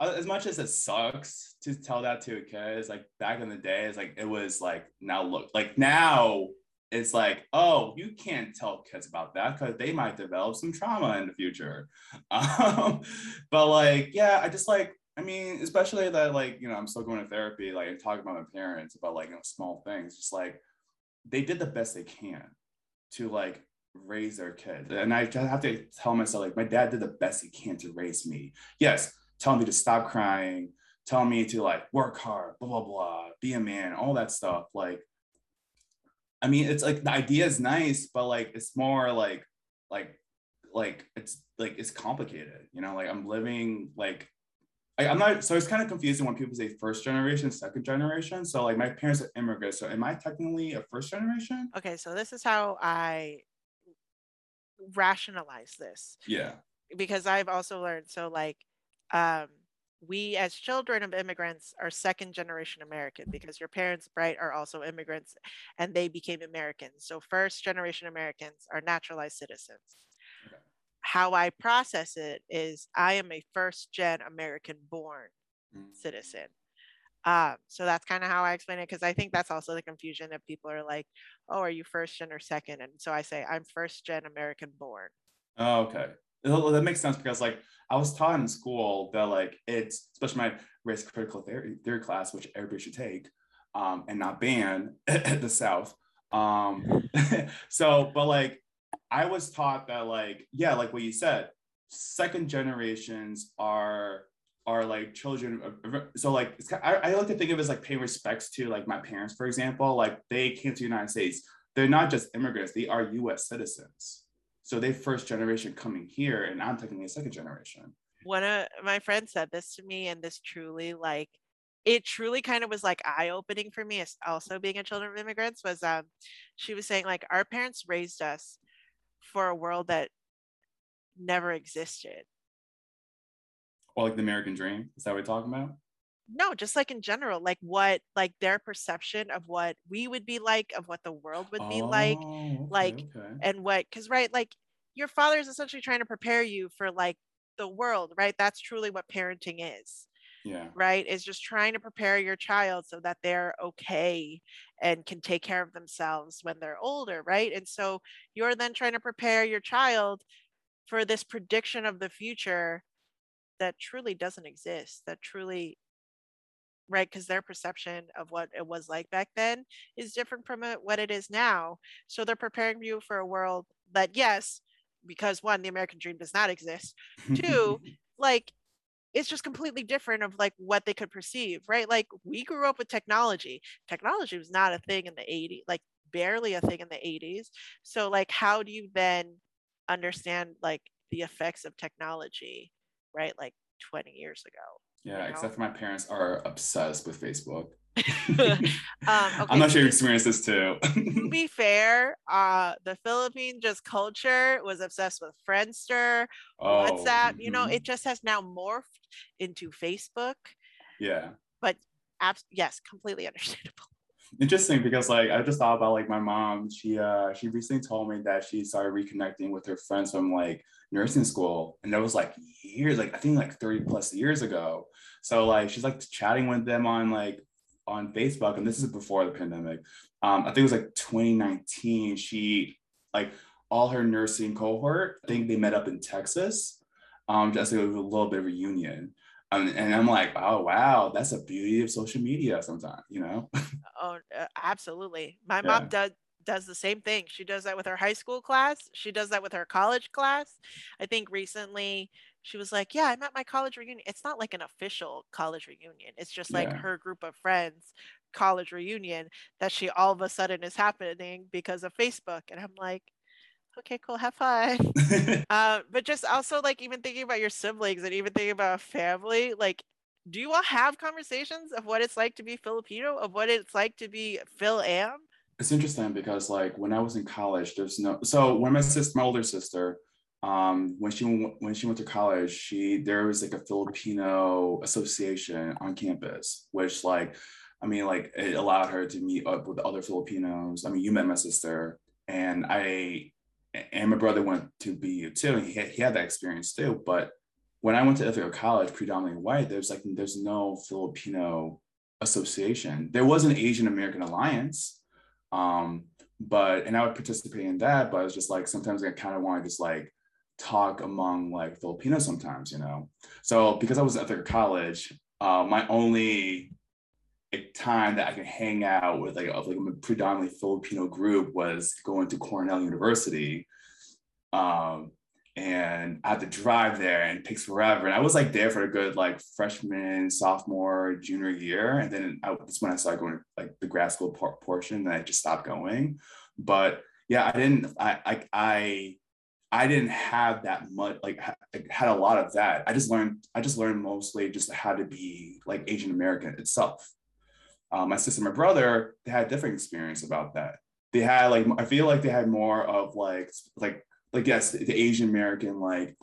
as much as it sucks to tell that to a kid, it's like back in the day, it's like it was like now look like now it's like oh you can't tell kids about that because they might develop some trauma in the future. [LAUGHS] Um, but like yeah, I just like I mean especially that like you know I'm still going to therapy like and talking about my parents about like you know small things just like they did the best they can to like raise their kids and I just have to tell myself like my dad did the best he can to raise me. Yes telling me to stop crying, telling me to like work hard, blah, blah, blah, be a man, all that stuff. Like, I mean, it's like the idea is nice, but like it's more like, like, like it's like it's complicated, you know. Like I'm living like I, am not so it's kind of confusing when people say first generation, second generation. So like my parents are immigrants. So am I technically a first generation? Okay, so this is how I rationalize this. Yeah. Because I've also learned so like um, we as children of immigrants are second generation American because your parents, Bright, are also immigrants and they became Americans. So first generation Americans are naturalized citizens. Okay. How I process it is I am a first gen American born mm-hmm. citizen. Um, so that's kind of how I explain it because I think that's also the confusion that people are like, oh, are you first gen or second? And so I say I'm first gen American born. Oh, okay. That makes sense because like I was taught in school that like it's especially my race critical theory, theory class, which everybody should take, um, and not ban at [LAUGHS] the South. Um, [LAUGHS] so, but like I was taught that like yeah, like what you said, second generations are are like children. So like it's, I, I like to think of it as like paying respects to like my parents, for example. Like they came to the United States. They're not just immigrants; they are U.S. citizens. So they first generation coming here, and I'm technically a second generation. One of my friends said this to me, and this truly like it truly kind of was like eye opening for me. Also being a children of immigrants was um, she was saying like our parents raised us for a world that never existed or like the American dream. Is that what we're talking about? No, just like in general, like what like their perception of what we would be like, of what the world would be like, Oh, like okay, okay. and what because right, like your father is essentially trying to prepare you for like the world, right? That's truly what parenting is, Yeah. right? Is just trying to prepare your child so that they're okay and can take care of themselves when they're older, right? And so you're then trying to prepare your child for this prediction of the future that truly doesn't exist that truly right because their perception of what it was like back then is different from uh, what it is now so they're preparing you for a world that yes because one the american dream does not exist two [LAUGHS] like it's just completely different of like what they could perceive right like we grew up with technology technology was not a thing in the 80s like barely a thing in the 80s so like how do you then understand like the effects of technology right? Like 20 years ago. Yeah, know? except for my parents are obsessed with Facebook. [LAUGHS] [LAUGHS] Um, okay, I'm not sure you experienced this too. to be [LAUGHS] fair, uh, the Philippine just culture was obsessed with Friendster, Oh, WhatsApp. You know, mhm. it just has now morphed into Facebook. yeah. But abs- yes, completely understandable. Interesting because like I just thought about like my mom. She uh she recently told me that she started reconnecting with her friends from like nursing school, and that was like years, like I think like 30 plus years ago. So like she's like chatting with them on like on Facebook, and this is before the pandemic. Um, I think it was like 2019. She like all her nursing cohort. I think they met up in Texas, um, just like a little bit of reunion. Um, and I'm like, oh wow, that's a beauty of social media. Sometimes, you know. [LAUGHS] Oh, uh, absolutely. My Yeah. mom does does the same thing. She does that with her high school class. She does that with her college class. I think recently she was like, "Yeah, I'm at my college reunion." It's not like an official college reunion. It's just like Yeah. her group of friends college reunion that she all of a sudden is happening because of Facebook. And I'm like, "Okay, cool. Have fun." [LAUGHS] Uh, but just also like even thinking about your siblings and even thinking about family, like do you all have conversations of what it's like to be Filipino, of what it's like to be Phil Am? it's interesting because like when I was in college, there's no so when my sister, my older sister, um, when she when she went to college, she there was like a Filipino association on campus, which like, I mean, like it allowed her to meet up with other Filipinos. I mean, you met my sister, and I and my brother went to BU too, and he had, he had that experience too. But when I went to Ithaca College, predominantly white, there's like there's no Filipino association. There was an Asian American Alliance, um, but and I would participate in that. But I was just like sometimes I kind of want to just like talk among like Filipinos sometimes, you know. So because I was at Ithaca College, uh, my only like, time that I could hang out with like of like a predominantly Filipino group was going to Cornell University. Um, and I had to drive there and it takes forever. And I was like there for a good like freshman, sophomore, junior year. And then I, that's when I started going to like the grad school por- portion and I just stopped going. But yeah, I didn't, I, I, I, I didn't have that much, like ha- I had a lot of that. I just learned, I just learned mostly just how to be like Asian American itself. Uh, my sister, my brother, they had different experience about that. They had like, I feel like they had more of like, like like yes, the Asian American like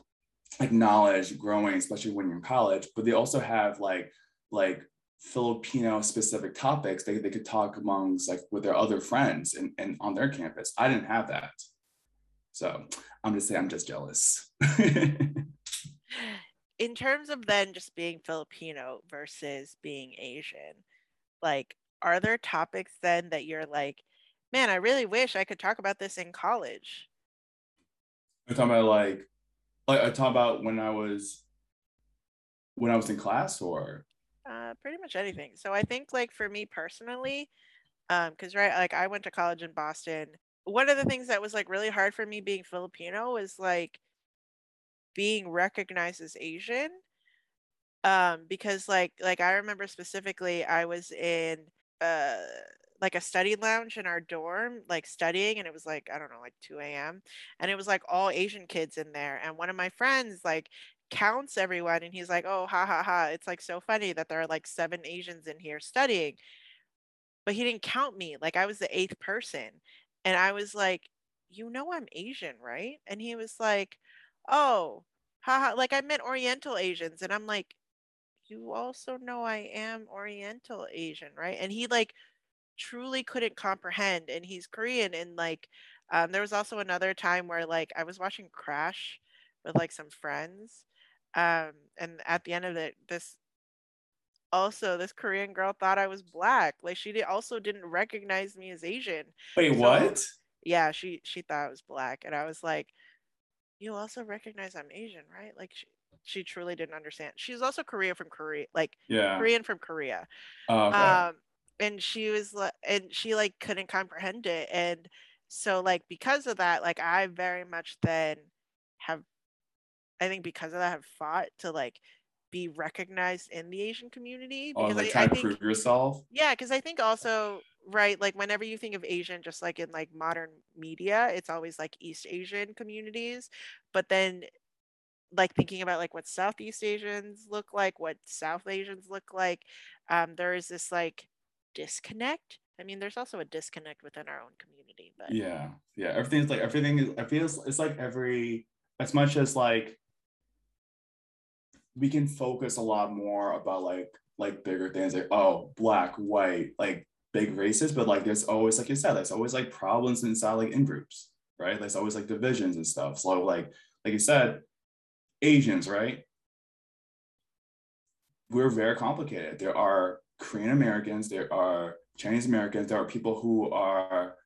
like knowledge growing, especially when you're in college, but they also have like like Filipino specific topics they, they could talk amongst like with their other friends and, and on their campus. I didn't have that. So I'm just saying I'm just jealous. [LAUGHS] In terms of then just being Filipino versus being Asian, like are there topics then that you're like, man, I really wish I could talk about this in college? I'm talking about like like I talk about when I was when I was in class or Uh, pretty much anything. So I think like for me personally, um, because right, like I went to college in Boston. One of the things that was like really hard for me being Filipino was like being recognized as Asian. Um because like like i remember specifically i was in uh like a study lounge in our dorm like studying and it was like i don't know like 2 a.m and it was like all asian kids in there and one of my friends like counts everyone and he's like oh ha ha ha it's like so funny that there are like seven asians in here studying but he didn't count me like i was the eighth person and i was like you know i'm asian right? and he was like oh haha like i meant oriental asians and i'm like you also know I am Oriental Asian, right? And he like truly couldn't comprehend. And he's Korean. And like, um, there was also another time where like I was watching Crash with like some friends. Um, and at the end of it, this also this Korean girl thought I was black. Like she did, also didn't recognize me as Asian. Wait, so, what? Yeah, she she thought I was black, and I was like, "You also recognize I'm Asian, right?" Like she, she truly didn't understand. She's also Korea from Korea, like yeah. Korean from Korea. Oh, okay. Um, and she was like, and she like couldn't comprehend it, and so like because of that, like I very much then have, I think because of that, have fought to like be recognized in the Asian community oh, because oh, like I, trying I think, to prove yourself. Yeah, because I think also right, like whenever you think of Asian, just like in like modern media, it's always like East Asian communities, but then like thinking about like what Southeast Asians look like, what South Asians look like, um, there is this like disconnect. I mean, there's also a disconnect within our own community, but yeah, yeah, everything's like everything is. I feel it's, like every as much as like we can focus a lot more about like like bigger things like oh black white like big races but like there's always like you said there's always like problems inside like in groups right there's always like divisions and stuff so like like you said Asians, right? We're very complicated. There are Korean Americans, there are Chinese Americans, there are people who are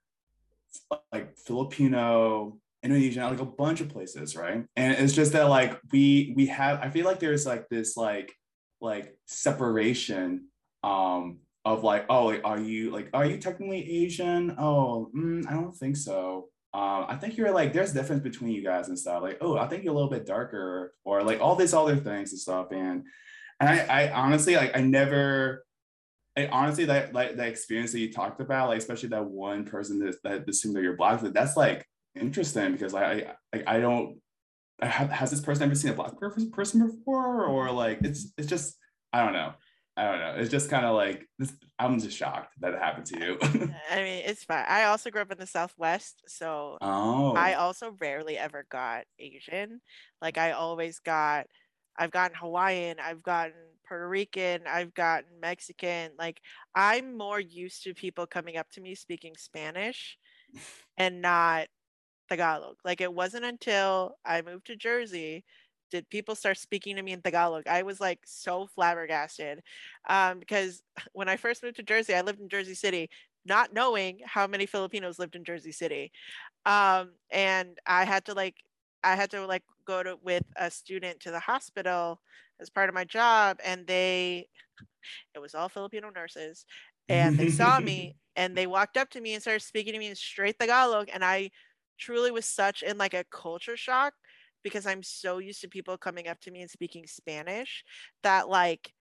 like Filipino, Indonesian, like a bunch of places, right? And it's just that like we we have, I feel like there's like this like like separation um of like, oh, like, are you like, are you technically Asian? Oh, mm, I don't think so um, I think you're like, there's difference between you guys and stuff. Like, oh, I think you're a little bit darker, or like all these other things and stuff. And and I, I honestly like I never I honestly that like the experience that you talked about, like especially that one person that, that assumed that you're black, that's like interesting because like I I I don't has this person ever seen a black person before? Or like it's it's just I don't know. I don't know. It's just kind of like this. I'm just shocked that it happened to you. [LAUGHS] I mean, it's fine. I also grew up in the Southwest, so oh. I also rarely ever got Asian. Like I always got, I've gotten Hawaiian, I've gotten Puerto Rican, I've gotten Mexican. Like I'm more used to people coming up to me speaking Spanish, [LAUGHS] and not Tagalog. Like it wasn't until I moved to Jersey did people start speaking to me in Tagalog? I was like so flabbergasted um, because [LAUGHS] when I first moved to Jersey, I lived in Jersey City, not knowing how many Filipinos lived in Jersey City, um, and I had to like I had to like go to with a student to the hospital as part of my job, and they it was all Filipino nurses, and they saw me [LAUGHS] and they walked up to me and started speaking to me in straight Tagalog, and I truly was such in like a culture shock because I'm so used to people coming up to me and speaking Spanish that like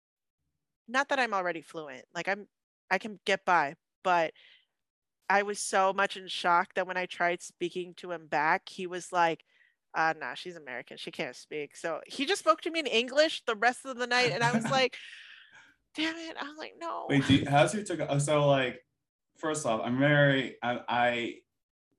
not that I'm already fluent. Like I'm I can get by, but I was so much in shock that when I tried speaking to him back, he was like, uh nah, she's American. She can't speak. So he just spoke to me in English the rest of the night and I was like, [LAUGHS] damn it. I was like, no. Wait, you, how's your took so like first off, I'm very I, I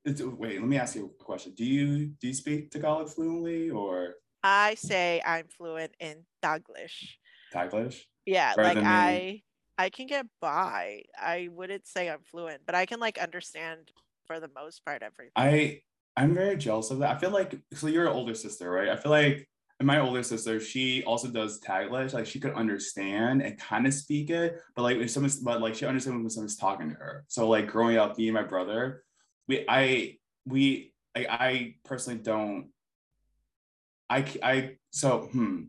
it's, wait, let me ask you a question. Do you do you speak Tagalog fluently or? I say I'm fluent in Taglish. Taglish? Yeah, like I I can get by. I wouldn't say I'm fluent, but I can like understand for the most part everything. I I'm very jealous of that. I feel like so you're an older sister, right? I feel like my older sister, she also does Taglish. Like she could understand and kind of speak it, but like if someone's but like she understands when someone's talking to her. So like growing up, me and my brother, we I we I, I personally don't I I so hmm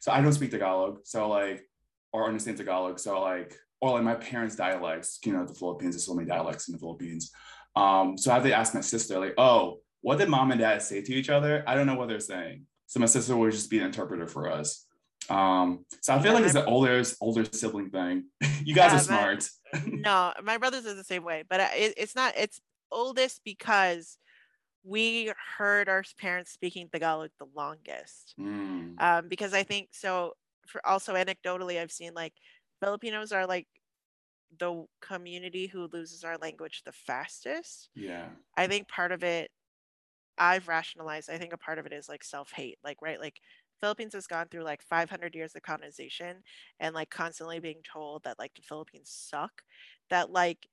so I don't speak Tagalog so like or understand Tagalog so like or like my parents' dialects you know the Philippines there's so many dialects in the Philippines um so I have to ask my sister like oh what did mom and dad say to each other I don't know what they're saying so my sister would just be an interpreter for us Um, so I feel Yeah, like it's the older older sibling thing. [LAUGHS] you guys Yeah, are smart. no, my brothers are the same way, but it, it's not. It's oldest because we heard our parents speaking Tagalog the longest. Mm, Um, because I think so. For also anecdotally, I've seen like Filipinos are like the community who loses our language the fastest. yeah. I think part of it, I've rationalized. I think a part of it is like self hate, like right, like Philippines has gone through like 500 years of colonization and like constantly being told that like the Philippines suck, that like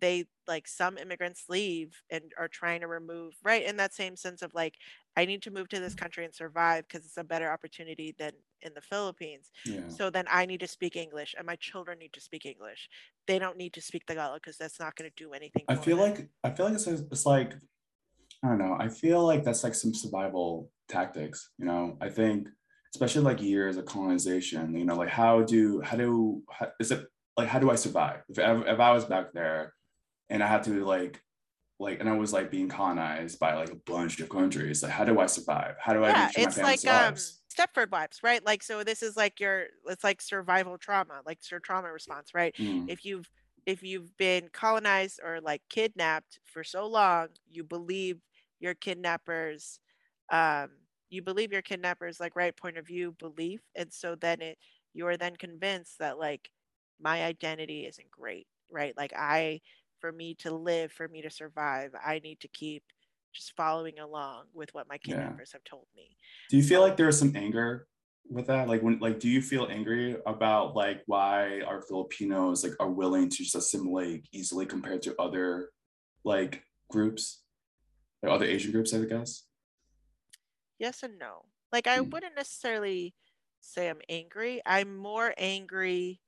they like some immigrants leave and are trying to remove right in that same sense of like I need to move to this mm. country and survive because it's a better opportunity than in the Philippines. Yeah. So then I need to speak English and my children need to speak English. They don't need to speak Tagalog because that's not going to do anything. I feel them. like I feel like it's, it's like I don't know. I feel like that's like some survival tactics. You know, I think especially like years of colonization. You know, like how do how do how, is it like how do I survive if if I was back there and I had to like like and I was like being colonized by like a bunch of countries. Like how do I survive? How do I yeah, sure my it's like um? Stepford wives, right? Like so this is like your it's like survival trauma, like your trauma response, right? Mm, if you've if you've been colonized or like kidnapped for so long you believe your kidnappers um you believe your kidnappers like right point of view belief and so then it you are then convinced that like my identity isn't great right like i for me to live for me to survive i need to keep just following along with what my Yeah. kidnappers have told me Do you feel like there's some anger with that? Like when like do you feel angry about like why our Filipinos like are willing to just assimilate easily compared to other like groups? Like other Asian groups, I guess. yes and no. Like I Mm. wouldn't necessarily say I'm angry. I'm more angry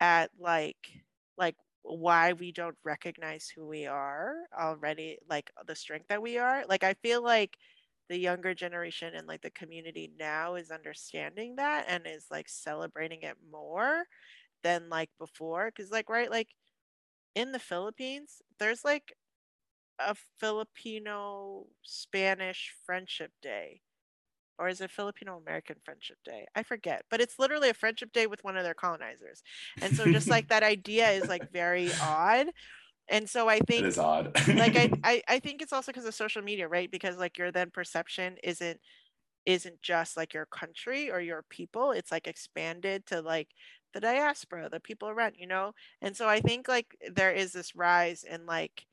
at like like why we don't recognize who we are already, like the strength that we are. Like I feel like the younger generation and like the community now is understanding that and is like celebrating it more than like before. Cause like right, like in the Philippines, there's like a Filipino Spanish Friendship Day. Or is it Filipino American Friendship Day? I forget. But it's literally a friendship day with one of their colonizers. And so just like [LAUGHS] that idea is like very odd. And so I think is odd. like I, [LAUGHS] I I think it's also because of social media, right? Because like your then perception isn't isn't just like your country or your people. It's like expanded to like the diaspora, the people around, you know? And so I think like there is this rise in like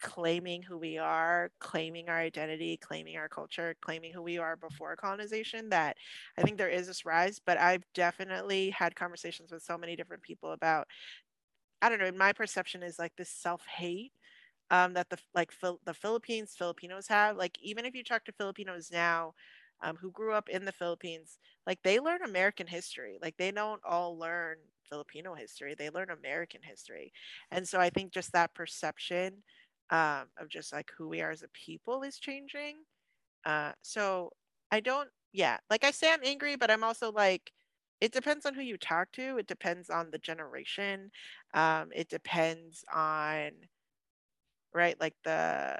claiming who we are, claiming our identity, claiming our culture, claiming who we are before colonization that I think there is this rise, but I've definitely had conversations with so many different people about I don't know, my perception is like this self-hate um, that the like the Philippines Filipinos have. Like even if you talk to Filipinos now um, who grew up in the Philippines, like they learn American history. Like they don't all learn Filipino history; they learn American history. And so I think just that perception um, of just like who we are as a people is changing. Uh, so I don't, yeah, like I say, I'm angry, but I'm also like. It depends on who you talk to. It depends on the generation. Um, it depends on right like the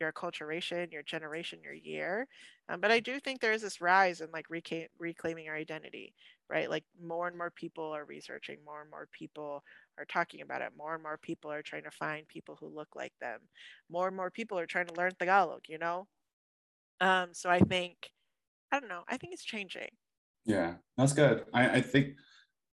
your acculturation your generation your year um, but i do think there is this rise in like reca- reclaiming our identity right? Like more and more people are researching more and more people are talking about it more and more people are trying to find people who look like them more and more people are trying to learn tagalog you know? Um so i think i don't know i think it's changing. Yeah, that's good. I, I think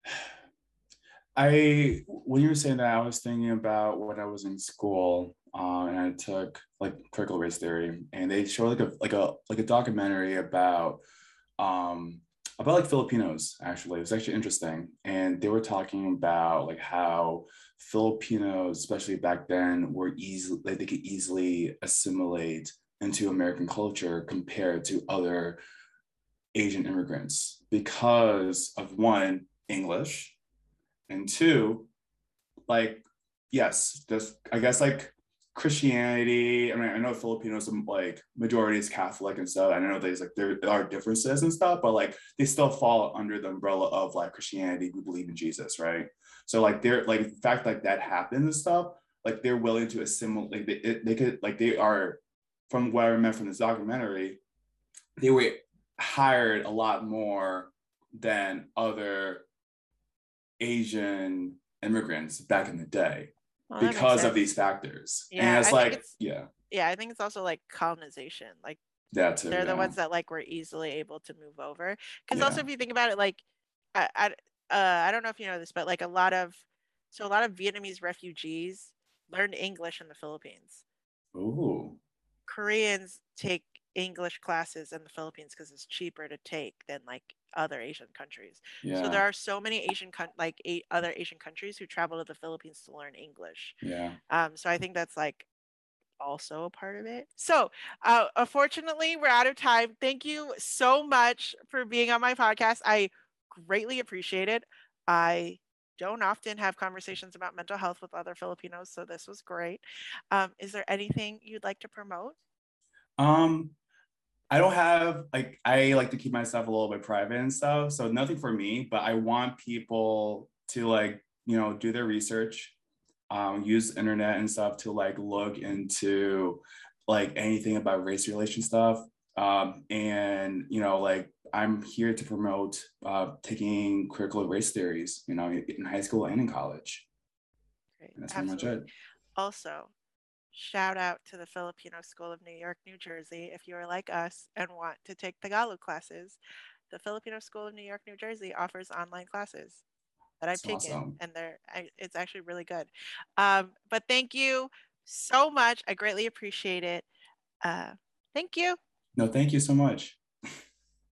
[SIGHS] I when you were saying that, I was thinking about when I was in school, uh, and I took like critical race theory, and they show like a like a like a documentary about um about like Filipinos actually. It was actually interesting, and they were talking about like how Filipinos, especially back then, were easily like they could easily assimilate into American culture compared to other Asian immigrants because of one, English, and two, like, yes, just I guess like Christianity. I mean, I know Filipinos um, like majority is Catholic and stuff. I know there's like there are differences and stuff, but like they still fall under the umbrella of like Christianity. We believe in Jesus, right? So like they're like the fact like that happens and stuff, like they're willing to assimilate. Like they, they could like they are, from what I remember from this documentary, they were hired a lot more than other Asian immigrants back in the day well, because of these factors. Yeah, and it's I like, it's, yeah. Yeah, I think it's also like colonization. Like that too. They're yeah. the ones that like were easily able to move over. Because yeah. also, if you think about it, like I, I, uh, I don't know if you know this, but like a lot of so a lot of Vietnamese refugees learned English in the Philippines. Ooh. Koreans take English classes in the Philippines because it's cheaper to take than like other Asian countries. Yeah. So there are so many Asian like eight other Asian countries who travel to the Philippines to learn English. Yeah. Um. So I think that's like also a part of it. So, uh, unfortunately, we're out of time. Thank you so much for being on my podcast. I greatly appreciate it. I don't often have conversations about mental health with other Filipinos, so this was great. Um, is there anything you'd like to promote? Um, I don't have like I like to keep myself a little bit private and stuff, so nothing for me. But I want people to like you know do their research, um, use internet and stuff to like look into like anything about race relation stuff, um, and you know like I'm here to promote uh, taking critical race theories, you know, in high school and in college. Great. that's Absolutely. pretty much it. Also, shout out to the Filipino School of New York, New Jersey. If you are like us and want to take Tagalog classes, the Filipino School of New York, New Jersey offers online classes that I've that's taken, awesome. and they're it's actually really good. Um, but thank you so much. I greatly appreciate it. Uh, thank you. No, thank you so much.